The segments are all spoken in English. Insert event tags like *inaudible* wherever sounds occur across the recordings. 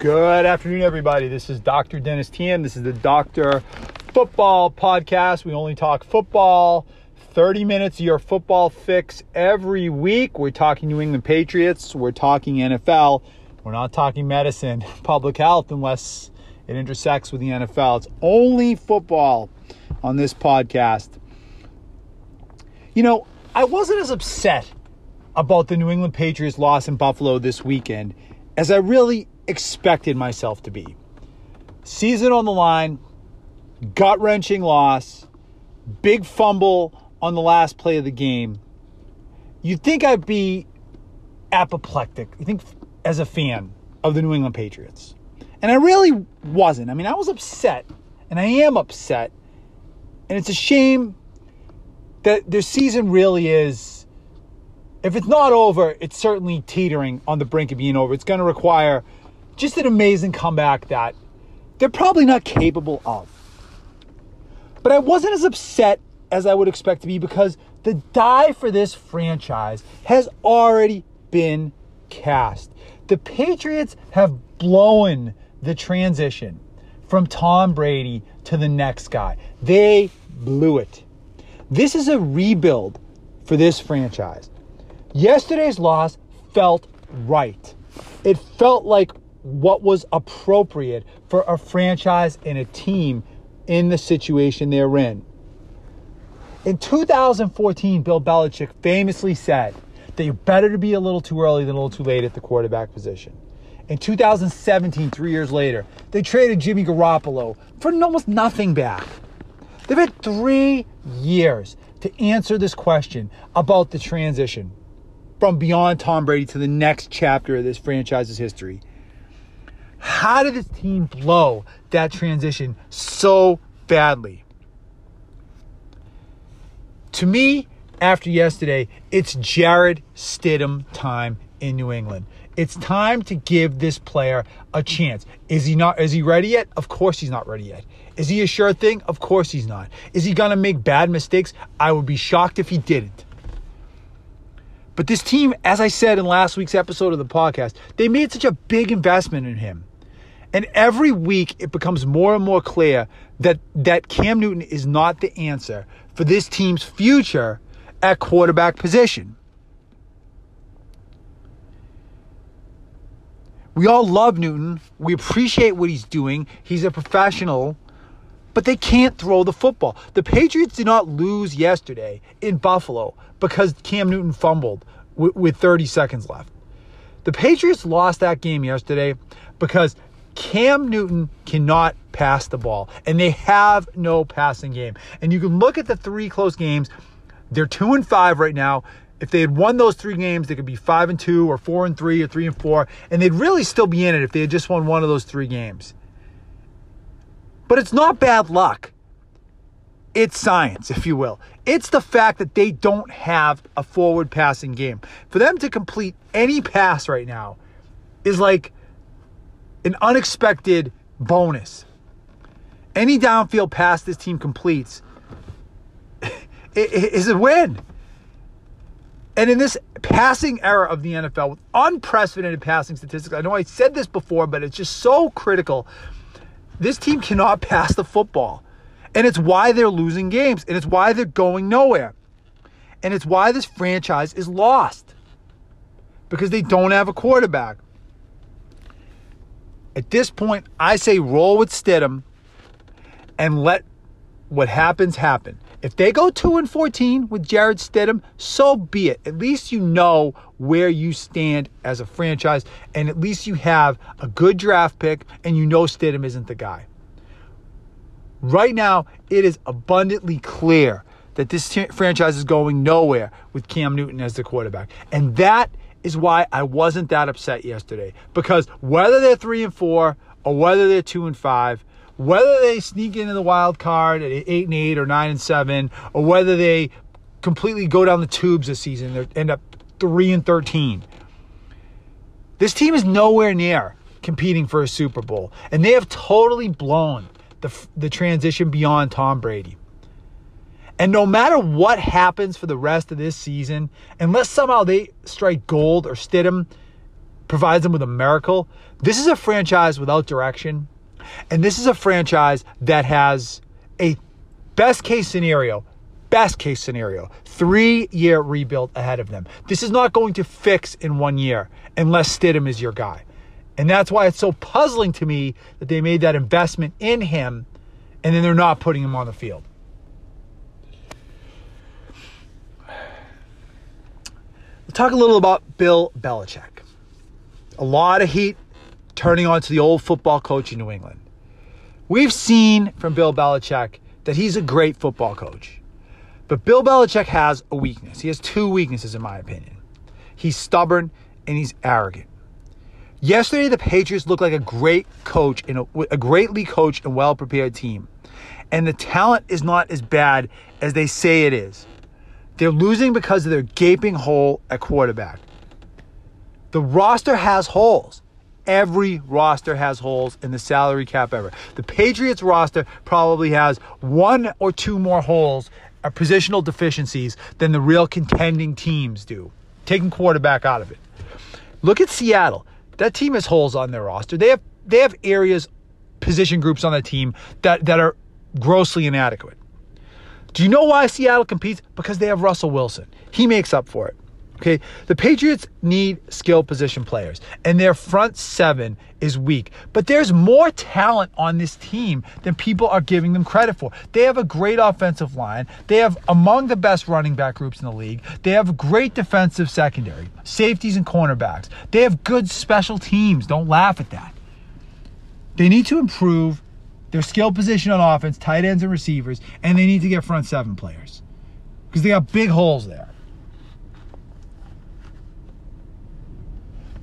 Good afternoon, everybody. This is Dr. Dennis Tian. This is the Doctor Football Podcast. We only talk football. 30 minutes of your football fix every week. We're talking New England Patriots. We're talking NFL. We're not talking medicine, *laughs* public health, unless it intersects with the NFL. It's only football on this podcast. You know, I wasn't as upset about the New England Patriots loss in Buffalo this weekend as I really expected myself to be. Season on the line, gut wrenching loss, big fumble on the last play of the game. You'd think I'd be apoplectic. You think as a fan of the New England Patriots. And I really wasn't. I mean, I was upset, and I am upset. And it's a shame that their season really is, if it's not over, it's certainly teetering on the brink of being over. It's going to require just an amazing comeback that they're probably not capable of. But I wasn't as upset as I would expect to be because the die for this franchise has already been cast. The Patriots have blown the transition from Tom Brady to the next guy. They blew it. This is a rebuild for this franchise. Yesterday's loss felt right. It felt like what was appropriate for a franchise and a team in the situation they're in. In 2014, Bill Belichick famously said that you're better to be a little too early than a little too late at the quarterback position. In 2017, three years later, they traded Jimmy Garoppolo for almost nothing back. They've had three years to answer this question about the transition from beyond Tom Brady to the next chapter of this franchise's history. How did this team blow that transition so badly? To me, after yesterday, it's Jarrett Stidham time in New England. It's time to give this player a chance. Is he not is he ready yet? Of course he's not ready yet. Is he a sure thing? Of course he's not. Is he going to make bad mistakes? I would be shocked if he didn't. But this team, as I said in last week's episode of the podcast, they made such a big investment in him. And every week it becomes more and more clear that that Cam Newton is not the answer for this team's future at quarterback position. We all love Newton. We appreciate what he's doing. He's a professional, but they can't throw the football. The Patriots did not lose yesterday in Buffalo because Cam Newton fumbled with, with 30 seconds left. The Patriots lost that game yesterday because Cam Newton cannot pass the ball, and they have no passing game. And you can look at the three close games. They're two and five right now. If they had won those three games, they could be five and two, or four and three, or three and four, and they'd really still be in it if they had just won one of those three games. But it's not bad luck. It's science, *laughs* if you will. It's the fact that they don't have a forward passing game. For them to complete any pass right now is like an unexpected bonus. Any downfield pass this team completes *laughs* is a win. And in this passing era of the NFL with unprecedented passing statistics, I know I said this before, but it's just so critical. This team cannot *laughs* pass the football. And it's why they're losing games. And it's why they're going nowhere. And it's why this franchise is lost. Because they don't have a quarterback. At this point, I say roll with Stidham and let what happens happen. If they go 2 and 14 with Jarrett Stidham, so be it. At least you know where you stand as a franchise, and at least you have a good draft pick, and you know Stidham isn't the guy. Right now, it is abundantly clear that this t- franchise is going nowhere with Cam Newton as the quarterback. And that is why I wasn't that upset yesterday. Because whether they're three and four or whether they're two and five, whether they sneak into the wild card at eight and eight or nine and seven, or whether they completely go down the tubes this season, they end up three and thirteen. This team is nowhere near competing for a Super Bowl, and they have totally blown the the transition beyond Tom Brady. And no matter what happens for the rest of this season, unless somehow they strike gold or Stidham provides them with a miracle. This is a franchise without direction. And this is a franchise that has a best case scenario, best case scenario, three year rebuild ahead of them. This is not going to fix in one year unless Stidham is your guy. And that's why it's so puzzling to me that they made that investment in him and then they're not putting him on the field. Talk a little about Bill Belichick. A lot of heat turning on to the old football coach in New England. We've seen from Bill Belichick that he's a great football coach. But Bill Belichick has a weakness. He has two weaknesses, in my opinion. He's stubborn and he's arrogant. Yesterday, the Patriots looked like a great coach and a, a greatly coached and well prepared team. And the talent is not as bad as they say it is. They're losing because of their gaping hole at quarterback. The roster has holes. Every roster has holes in the salary cap ever. The Patriots roster probably has one or two more holes or positional deficiencies than the real contending teams do, taking quarterback out of it. Look at Seattle. That team has holes on their roster. They have they have areas, position groups on the team that, that are grossly inadequate. Do you know why Seattle competes? Because they have Russell Wilson. He makes up for it. Okay, the Patriots need skill position players, and their front seven is weak. But there's more talent on this team than people are giving them credit for. They have a great offensive line. They have among the best running back groups in the league. They have great defensive secondary, safeties, and cornerbacks. They have good special teams. Don't laugh at that. They need to improve their skill position on offense, tight ends and receivers, and they need to get front seven players because they got big holes there.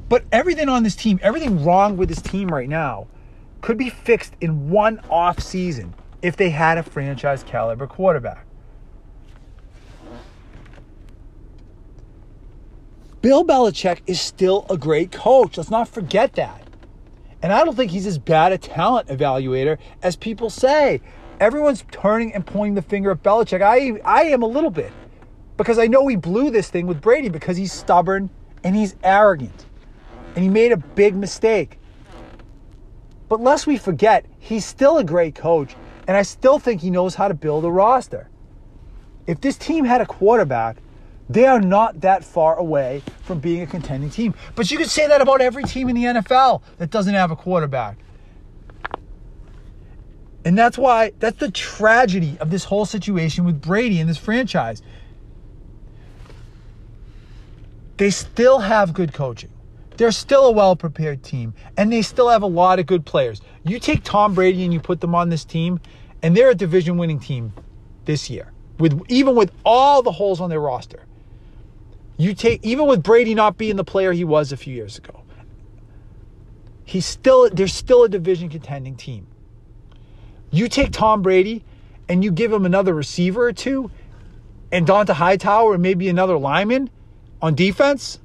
But everything on this team, everything wrong with this team right now, could be fixed in one off season if they had a franchise caliber quarterback. Bill Belichick is still a great coach. Let's not forget that. And I don't think he's as bad a talent evaluator as people say. Everyone's turning and pointing the finger at Belichick. I, I am a little bit because I know he blew this thing with Brady because he's stubborn and he's arrogant and he made a big mistake. But lest we forget, he's still a great coach, and I still think he knows how to build a roster. If this team had a quarterback, they are not that far away from being a contending team. But you could say that about every team in the NFL that doesn't have a quarterback. And that's why, that's the tragedy of this whole situation with Brady and this franchise. They still have good coaching. They're still a well prepared team, and they still have a lot of good players. You take Tom Brady and you put them on this team, and they're a division winning team this year, with even with all the holes on their roster. You take even with Brady not being the player he was a few years ago. He's still they're still a division contending team. You take Tom Brady and you give him another receiver or two and Dont'a Hightower and maybe another lineman on defense,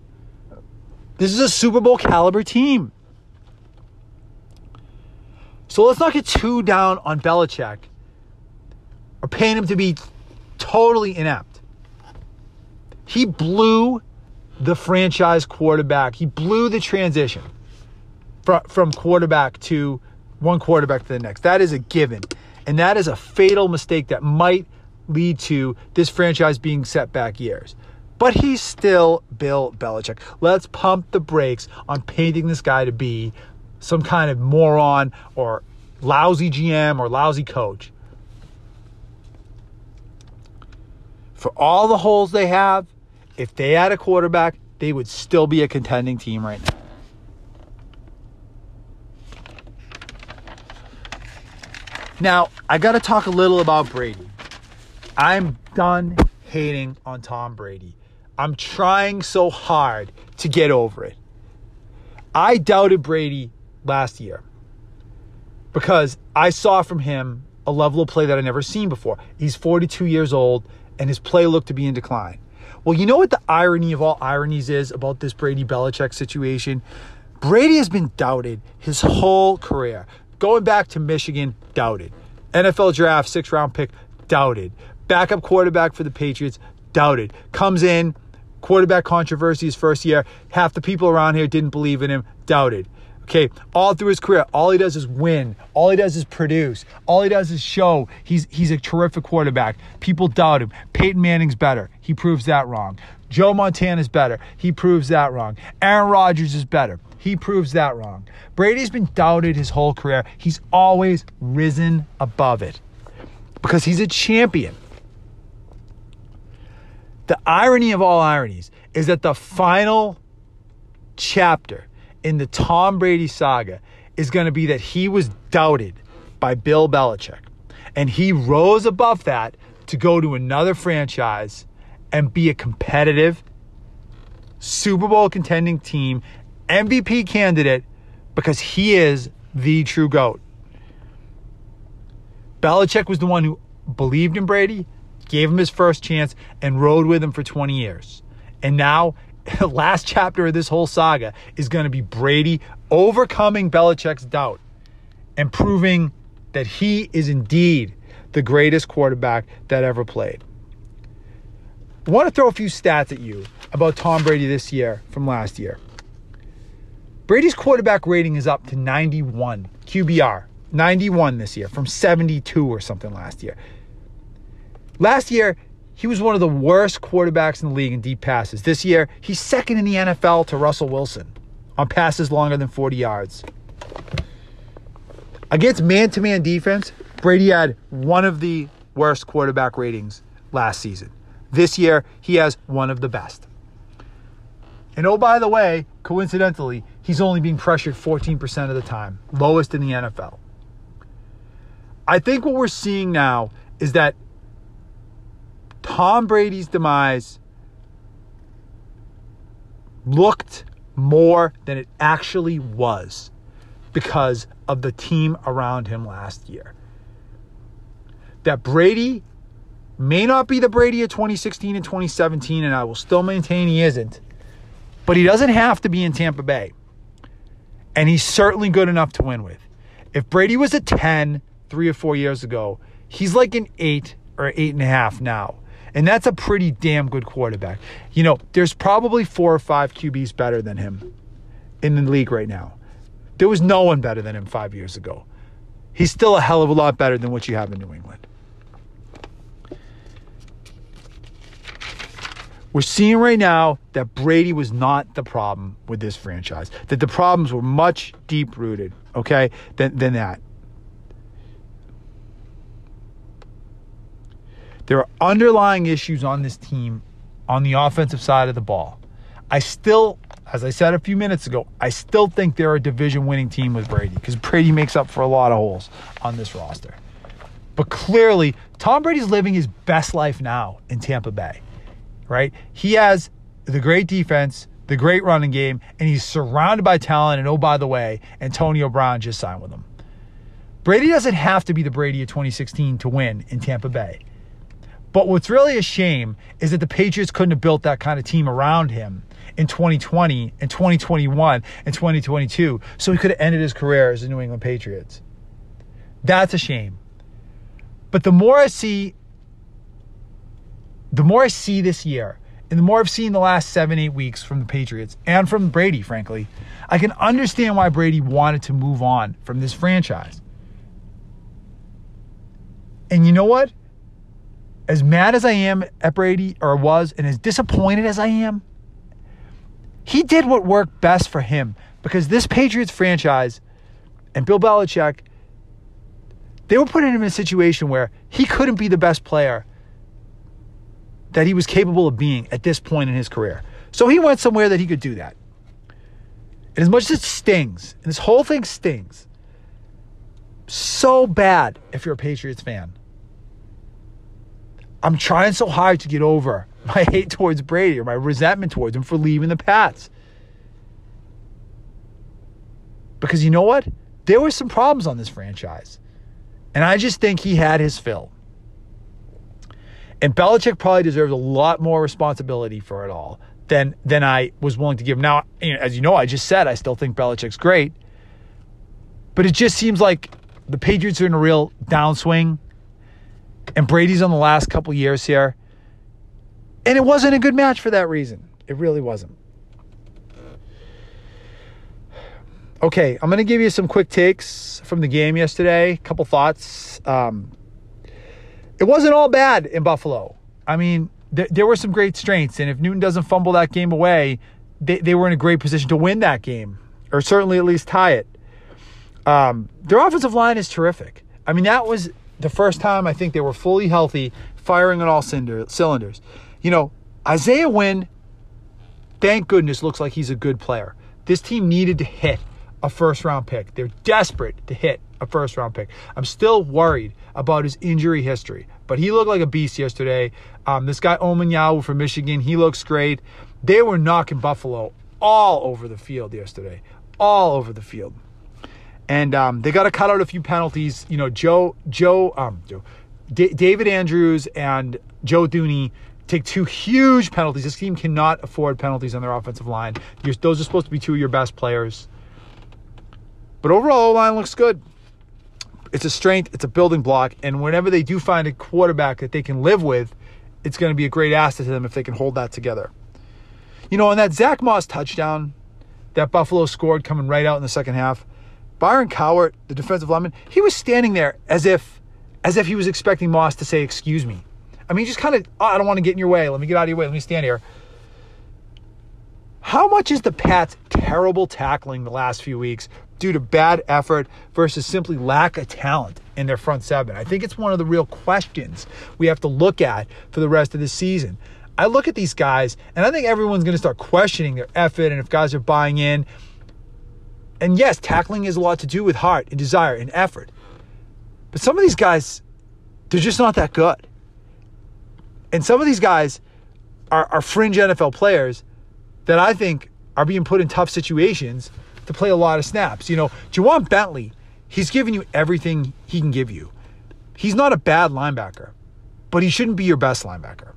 this is a Super Bowl caliber team. So let's not get too down on Belichick or paint him to be totally inept. He blew the franchise quarterback. He blew the transition from, from quarterback to one quarterback to the next. That is a given. And that is a fatal mistake that might lead to this franchise being set back years but he's still Bill Belichick. Let's pump the brakes on painting this guy to be some kind of moron or lousy GM or lousy coach. For all the holes they have, if they had a quarterback, they would still be a contending team right now. Now, I got to talk a little about Brady. I'm done hating on Tom Brady. I'm trying so hard to get over it. I doubted Brady last year because I saw from him a level of play that I never seen before. He's 42 years old and his play looked to be in decline. Well, you know what the irony of all ironies is about this Brady Belichick situation? Brady has been doubted his whole career. Going back to Michigan, doubted. NFL draft, six round pick, doubted. Backup quarterback for the Patriots, doubted. Comes in, quarterback controversy his first year. Half the people around here didn't believe in him, doubted. Okay, all through his career, all he does is win. All he does is produce. All he does is show he's he's a terrific quarterback. People doubt him. Peyton Manning's better. He proves that wrong. Joe Montana's better. He proves that wrong. Aaron Rodgers is better. He proves that wrong. Brady's been doubted his whole career. He's always risen above it because he's a champion. The irony of all ironies is that the final chapter in the Tom Brady saga is going to be that he was doubted by Bill Belichick. And he rose above that to go to another franchise and be a competitive Super Bowl contending team, MVP candidate, because he is the true GOAT. Belichick was the one who believed in Brady, gave him his first chance, and rode with him for 20 years. And now, *laughs* last chapter of this whole saga is going to be Brady overcoming Belichick's doubt and proving that he is indeed the greatest quarterback that ever played. I want to throw a few stats at you about Tom Brady this year from last year. Brady's quarterback rating is up to 91 QBR, 91 this year from 72 or something last year. Last year, he was one of the worst quarterbacks in the league in deep passes. This year, he's second in the NFL to Russell Wilson on passes longer than 40 yards. Against man to man defense, Brady had one of the worst quarterback ratings last season. This year, he has one of the best. And oh, by the way, coincidentally, he's only being pressured 14% of the time, lowest in the NFL. I think what we're seeing now is that Tom Brady's demise looked more than it actually was because of the team around him last year. That Brady may not be the Brady of 2016 and 2017, and I will still maintain he isn't, but he doesn't have to be in Tampa Bay. And he's certainly good enough to win with. If Brady was a 10 three or four years ago, he's like an eight or eight and a half now. And that's a pretty damn good quarterback. You know, there's probably four or five QBs better than him in the league right now. There was no one better than him five years ago. He's still a hell of a lot better than what you have in New England. We're seeing right now that Brady was not the problem with this franchise, that the problems were much deep rooted, okay, than, than that. There are underlying issues on this team on the offensive side of the ball. I still, as I said a few minutes ago, I still think they're a division winning team with Brady because Brady makes up for a lot of holes on this roster. But clearly, Tom Brady's living his best life now in Tampa Bay, right? He has the great defense, the great running game, and he's surrounded by talent. And oh, by the way, Antonio Brown just signed with him. Brady doesn't have to be the Brady of 2016 to win in Tampa Bay. But what's really a shame is that the Patriots couldn't have built that kind of team around him in 2020 and 2021 and 2022 so he could have ended his career as a New England Patriots. That's a shame. But the more I see the more I see this year and the more I've seen the last 7-8 weeks from the Patriots and from Brady frankly, I can understand why Brady wanted to move on from this franchise. And you know what? As mad as I am at Brady or was, and as disappointed as I am, he did what worked best for him because this Patriots franchise and Bill Belichick, they were putting him in a situation where he couldn't be the best player that he was capable of being at this point in his career. So he went somewhere that he could do that. And as much as it stings, and this whole thing stings so bad if you're a Patriots fan I'm trying so hard to get over my *laughs* hate towards Brady or my resentment towards him for leaving the Pats. Because you know what? There were some problems on this franchise. And I just think he had his fill. And Belichick probably deserves a lot more responsibility for it all than than I was willing to give. Him. Now, you know, as you know, I just said I still think Belichick's great. But it just seems like the Patriots are in a real downswing and Brady's on the last couple years here. And it wasn't a good match for that reason. It really wasn't. Okay, I'm going to give you some quick takes from the game yesterday. A couple thoughts. Um, it wasn't all bad in Buffalo. I mean, th- there were some great strengths, and if Newton doesn't fumble that game away, they, they were in a great position to win that game, or certainly at least tie it. Um, their offensive line is terrific. I mean, that was the first time I think they were fully healthy, firing on all cinder- cylinders. You know, Isaiah Wynn, thank goodness, looks like he's a good player. This team needed to hit a first round pick. They're desperate to hit a first round pick. I'm still worried about his injury history, but he looked like a beast yesterday. Um, this guy Onwenu from Michigan, he looks great. They were knocking Buffalo all over the field yesterday, all over the field, and um, they got to cut out a few penalties. You know, Joe, Joe, um, Joe, D- David Andrews and Joe Thuney take two huge penalties. This team cannot afford penalties on their offensive line. You're, those are supposed to be two of your best players. But overall, O line looks good. It's a strength, it's a building block, and whenever they do find a quarterback that they can live with, it's going to be a great asset to them if they can hold that together. You know, on that Zach Moss touchdown that Buffalo scored coming right out in the second half, Byron Cowart, the defensive lineman, he was standing there as if as if he was expecting Moss to say, "Excuse me." I mean, just kind of, oh, ah, I don't want to get in your way. Let me get out of your way. Let me stand here. How much is the Pats' terrible tackling the last few weeks due to bad effort versus simply lack of talent in their front seven? I think it's one of the real questions we have to look at for the rest of the season. I look at these guys, and I think everyone's going to start questioning their effort and if guys are buying in. And yes, tackling has a lot to do with heart and desire and effort. But some of these guys, they're just not that good. And some of these guys are, are fringe NFL players that I think are being put in tough situations to play a lot of snaps. You know, Ja'Whaun Bentley, he's giving you everything he can give you. He's not a bad linebacker, but he shouldn't be your best linebacker.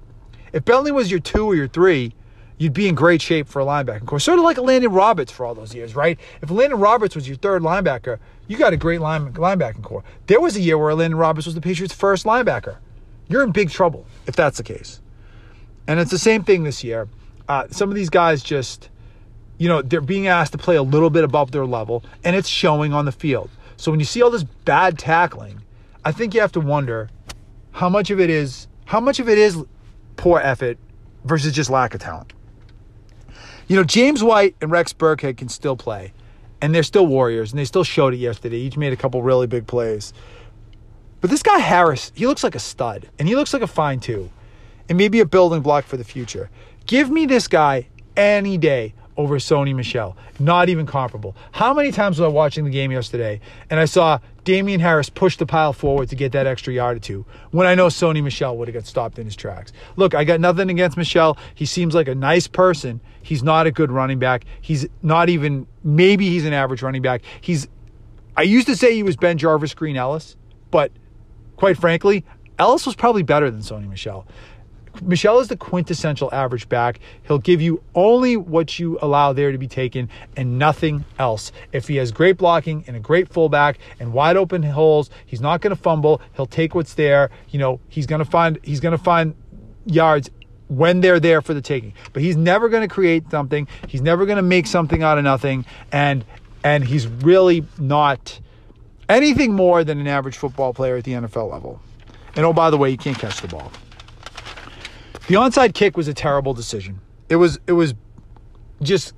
If Bentley was your two or your three, you'd be in great shape for a linebacking core. Sort of like Landon Roberts for all those years, right? If Landon Roberts was your third linebacker, you got a great line, linebacking core. There was a year where Landon Roberts was the Patriots' first linebacker. You're in big trouble if that's the case. And it's the same thing this year uh, some of these guys just, you know, they're being asked to play a little bit above their level, and it's showing on the field. So when you see all this bad tackling, I think you have to wonder how much of it is how much of it is poor effort versus just lack of talent. You know, James White and Rex Burkhead can still play, and they're still Warriors, and they still showed it yesterday. Each made a couple really big plays. But this guy Harris, he looks like a stud, and he looks like a fine too, and maybe a building block for the future. Give me this guy any day over Sony Michel. Not even comparable. How many times was I watching the game yesterday and I saw Damien Harris push the pile forward to get that extra yard or two when I know Sony Michel would have got stopped in his tracks? Look, I got nothing against Michel. He seems like a nice person. He's not a good running back. He's not even, maybe he's an average running back. He's, I used to say he was BenJarvus Green-Ellis, but quite frankly, Ellis was probably better than Sony Michel. Michel is the quintessential average back. He'll give you only what you allow there to be taken and nothing else. If he has great blocking and a great fullback and wide open holes, he's not going to fumble. He'll take what's there. You know, he's going to find he's going to find yards when they're there for the taking. But he's never going to create something. He's never going to make something out of nothing and and he's really not anything more than an average football player at the NFL level. And oh by the way, you can't catch the ball. The onside kick was a terrible decision. It was it was just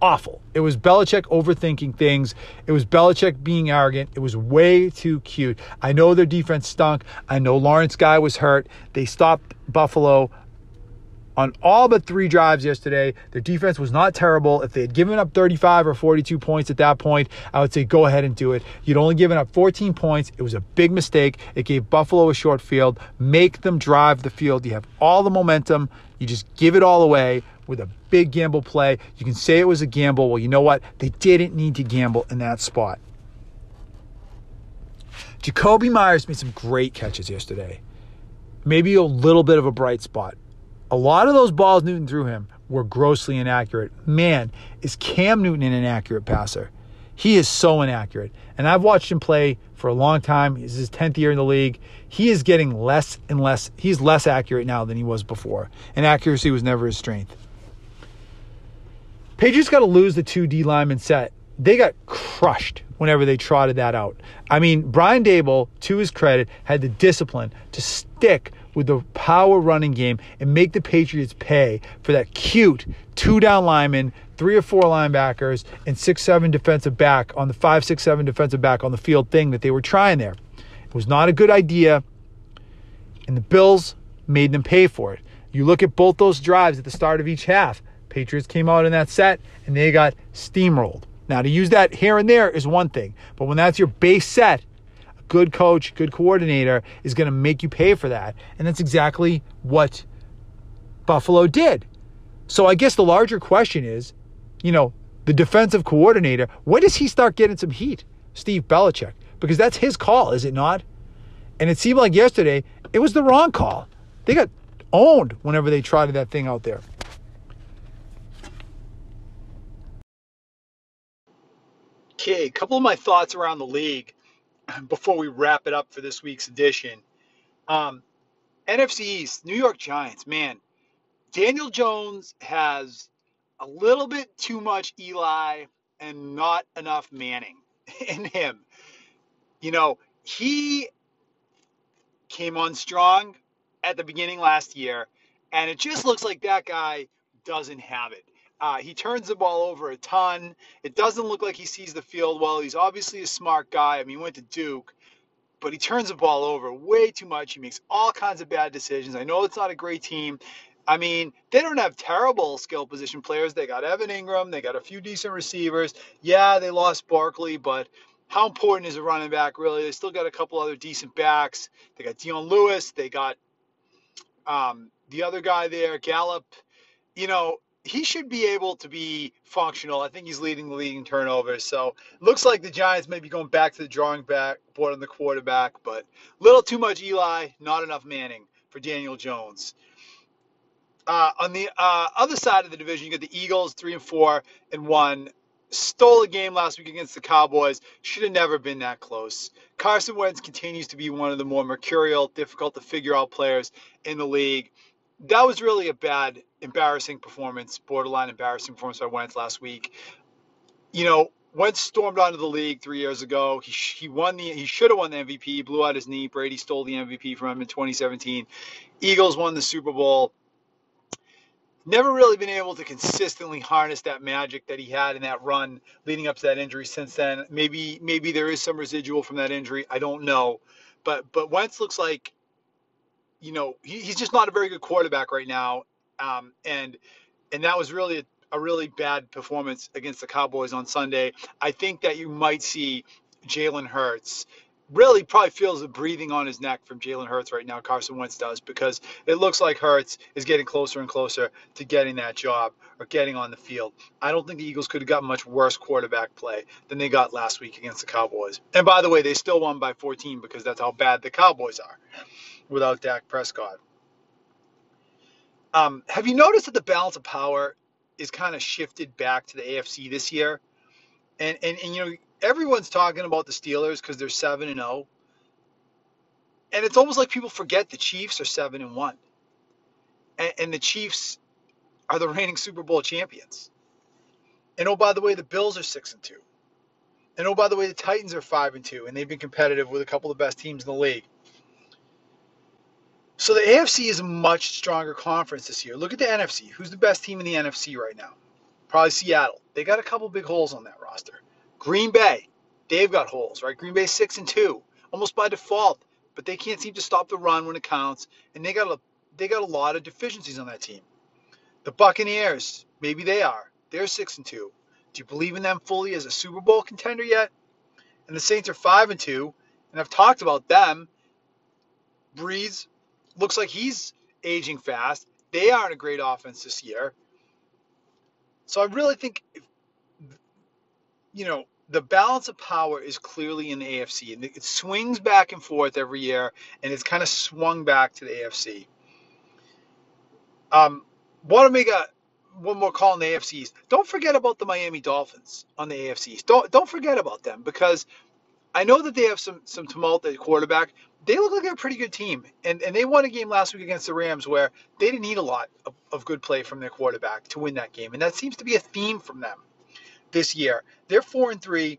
awful. It was Belichick overthinking things. It was Belichick being arrogant. It was way too cute. I know their defense stunk. I know Lawrence Guy was hurt. They stopped Buffalo on all but three drives yesterday. Their defense was not terrible. If they had given up 35 or 42 points at that point, I would say go ahead and do it. You'd only given up 14 points. It was a big mistake. It gave Buffalo a short field. Make them drive the field. You have all the momentum. You just give it all away with a big gamble play. You can say it was a gamble. Well, you know what? They didn't need to gamble in that spot. Jakobi Meyers made some great catches yesterday. Maybe a little bit of a bright spot. A lot of those balls Newton threw him were grossly inaccurate. Man, is Cam Newton an inaccurate passer? He is so inaccurate. And I've watched him play for a long time. He's his 10th year in the league. He is getting less and less. He's less accurate now than he was before. And accuracy was never his strength. Patriots got to lose the two D lineman set. They got crushed whenever they trotted that out. I mean, Brian Daboll, to his credit, had the discipline to stick with the power running game and make the Patriots pay for that cute two down lineman, three or four linebackers, and six, seven defensive back on the five, six, seven defensive back on the field thing that they were trying there. It was not a good idea, and the Bills made them pay for it. You look at both those drives at the start of each half. Patriots came out in that set and they got steamrolled. Now, to use that here and there is one thing, but when that's your base set, good coach, good coordinator is going to make you pay for that. And that's exactly what Buffalo did. So I guess the larger question is, you know, the defensive coordinator, when does he start getting some heat? Steve Belichick, because that's his call, is it not? And it seemed like yesterday it was the wrong call. They got owned whenever they tried that thing out there. Okay, a couple of my thoughts around the league *clears throat* before we wrap it up for this week's edition. Um, NFC East, New York Giants, man, Daniel Jones has a little bit too much Eli and not enough Manning *laughs* in him. You know, he came on strong at the beginning last year, and it just looks like that guy doesn't have it. Uh, he turns the ball over a ton. It doesn't look like he sees the field well. He's obviously a smart guy. I mean, he went to Duke, but he turns the ball over way too much. He makes all kinds of bad decisions. I know it's not a great team. I mean, they don't have terrible skill position players. They got Evan Engram. They got a few decent receivers. Yeah, they lost Barkley, but how important is a running back really? They still got a couple other decent backs. They got Dion Lewis. They got um, the other guy there, Gallup, you know, he should be able to be functional. I think he's leading the league in turnovers. So looks like the Giants may be going back to the drawing back board on the quarterback, but little too much Eli, not enough Manning for Daniel Jones. Uh, on the uh, other side of the division, you got the Eagles, three and four and one stole a game last week against the Cowboys. Should have never been that close. Carson Wentz continues to be one of the more mercurial, difficult to figure out players in the league. That was really a bad, embarrassing performance, borderline embarrassing performance by Wentz last week. You know, Wentz stormed onto the league three years ago. He, he won the he should have won the MVP. He blew out his knee. Brady stole the MVP from him in 2017. Eagles won the Super Bowl never really been able to consistently harness that magic that he had in that run leading up to that injury since then. Maybe maybe there is some residual from that injury. I don't know. But but Wentz looks like you know, he, he's just not a very good quarterback right now. Um, and and that was really a, really bad performance against the Cowboys on Sunday. I think that you might see Jalen Hurts really probably feels the breathing on his neck from Jalen Hurts right now. Carson Wentz does because it looks like Hurts is getting closer and closer to getting that job or getting on the field. I don't think the Eagles could have gotten much worse quarterback play than they got last week against the Cowboys. And by the way, they still won by 14 because that's how bad the Cowboys are without Dak Prescott. Um, have you noticed that the balance of power is kind of shifted back to the AFC this year? And, and, and you know, everyone's talking about the Steelers because they're seven and zero, oh. and it's almost like people forget the Chiefs are seven and one, and, and the Chiefs are the *laughs* reigning Super Bowl champions. And oh, by the way, the Bills are six and two. And oh, by the way, the Titans are five and two, and they've been competitive with a couple of the best teams in the league. So the AFC is a much stronger conference this year. Look at the NFC. Who's the best team in the NFC right now? Probably Seattle. They got a couple big holes on that roster. Green Bay, they've got holes, right? Green Bay six and two, almost by default, but they can't seem to stop the run when it counts, and they got a they got a lot of deficiencies on that team. The Buccaneers, maybe they are. They're six and two. Do you believe in them fully as a Super Bowl contender yet? And the Saints are five and two, and I've talked about them. Brees looks like he's aging fast. They aren't a great offense this year. So I really think, you know, the balance of power is clearly in the AFC, and it swings back and forth every year, and it's kind of swung back to the AFC. Um, want to make a one more call on the AFCs. Don't forget about the Miami Dolphins on the AFCs. Don't don't forget about them because I know that they have some some tumult at quarterback, they look like a pretty good team. And, and they won a game last week against the Rams where they didn't need a lot of, of good play from their quarterback to win that game. And that seems to be a theme from them this year. They're four and three,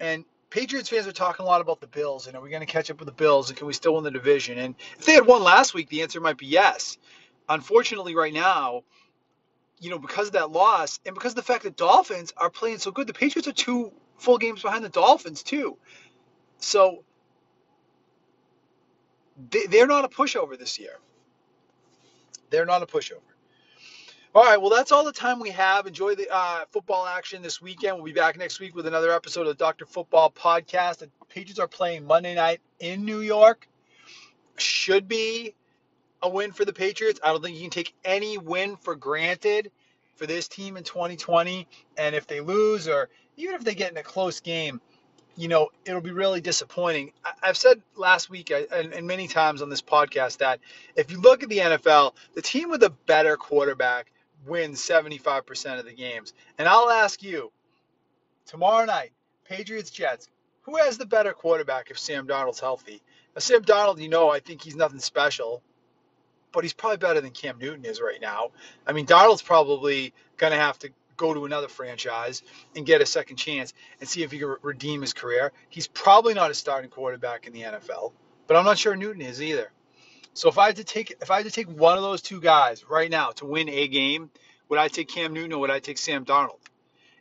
and Patriots fans are talking a lot about the Bills. And are we going to catch up with the Bills? And can we still win the division? And if they had won last week, the answer might be yes. Unfortunately, right now, you know, because of that loss and because of the fact that Dolphins are playing so good, the Patriots are two full games behind the Dolphins too. So they, are not a pushover this year. They're not a pushover. All right, well, that's all the time we have. Enjoy the uh, football action this weekend. We'll be back next week with another episode of the Dr. Football Podcast. The Patriots are playing Monday night in New York. Should be a win for the Patriots. I don't think you can take any win for granted for this team in 2020. And if they lose, or even if they get in a close game, you know, it'll be really disappointing. I've said last week and many times on this podcast that if you look at the NFL, the team with a better quarterback wins 75% of the games. And I'll ask you tomorrow night, Patriots Jets, who has the better quarterback if Sam Darnold's healthy? Now, Sam Darnold, you know, I think he's nothing special, but he's probably better than Cam Newton is right now. I mean, Darnold's probably going to have to go to another franchise and get a second chance and see if he can redeem his career. He's probably not a starting quarterback in the NFL, but I'm not sure Newton is either. So if I had to take if I had to take one of those two guys right now to win a game, would I take Cam Newton or would I take Sam Darnold?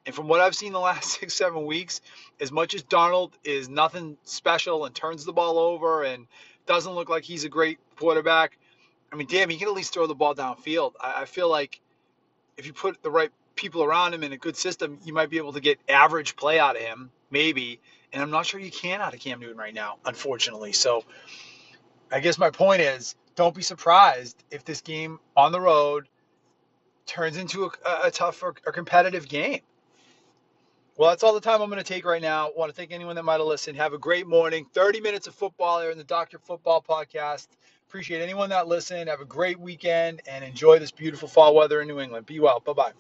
And from what I've seen the last *laughs* six, seven weeks, as much as Darnold is nothing special and turns the ball over and doesn't look like he's a great quarterback, I mean, damn, he can at least throw the ball downfield. I, I feel like if you put the right people around him in a good system, you might be able to get average play out of him, maybe. And I'm not sure you can out of Cam Newton right now, unfortunately. So I guess my point is don't be surprised if this game on the road turns into a, a tough or a competitive game. Well, that's all the time I'm going to take right now. I want to thank anyone that might have listened. Have a great morning. 30 minutes of football here in the Dr. Football Podcast. Appreciate anyone that listened. Have a great weekend and enjoy this beautiful fall weather in New England. Be well. Bye bye.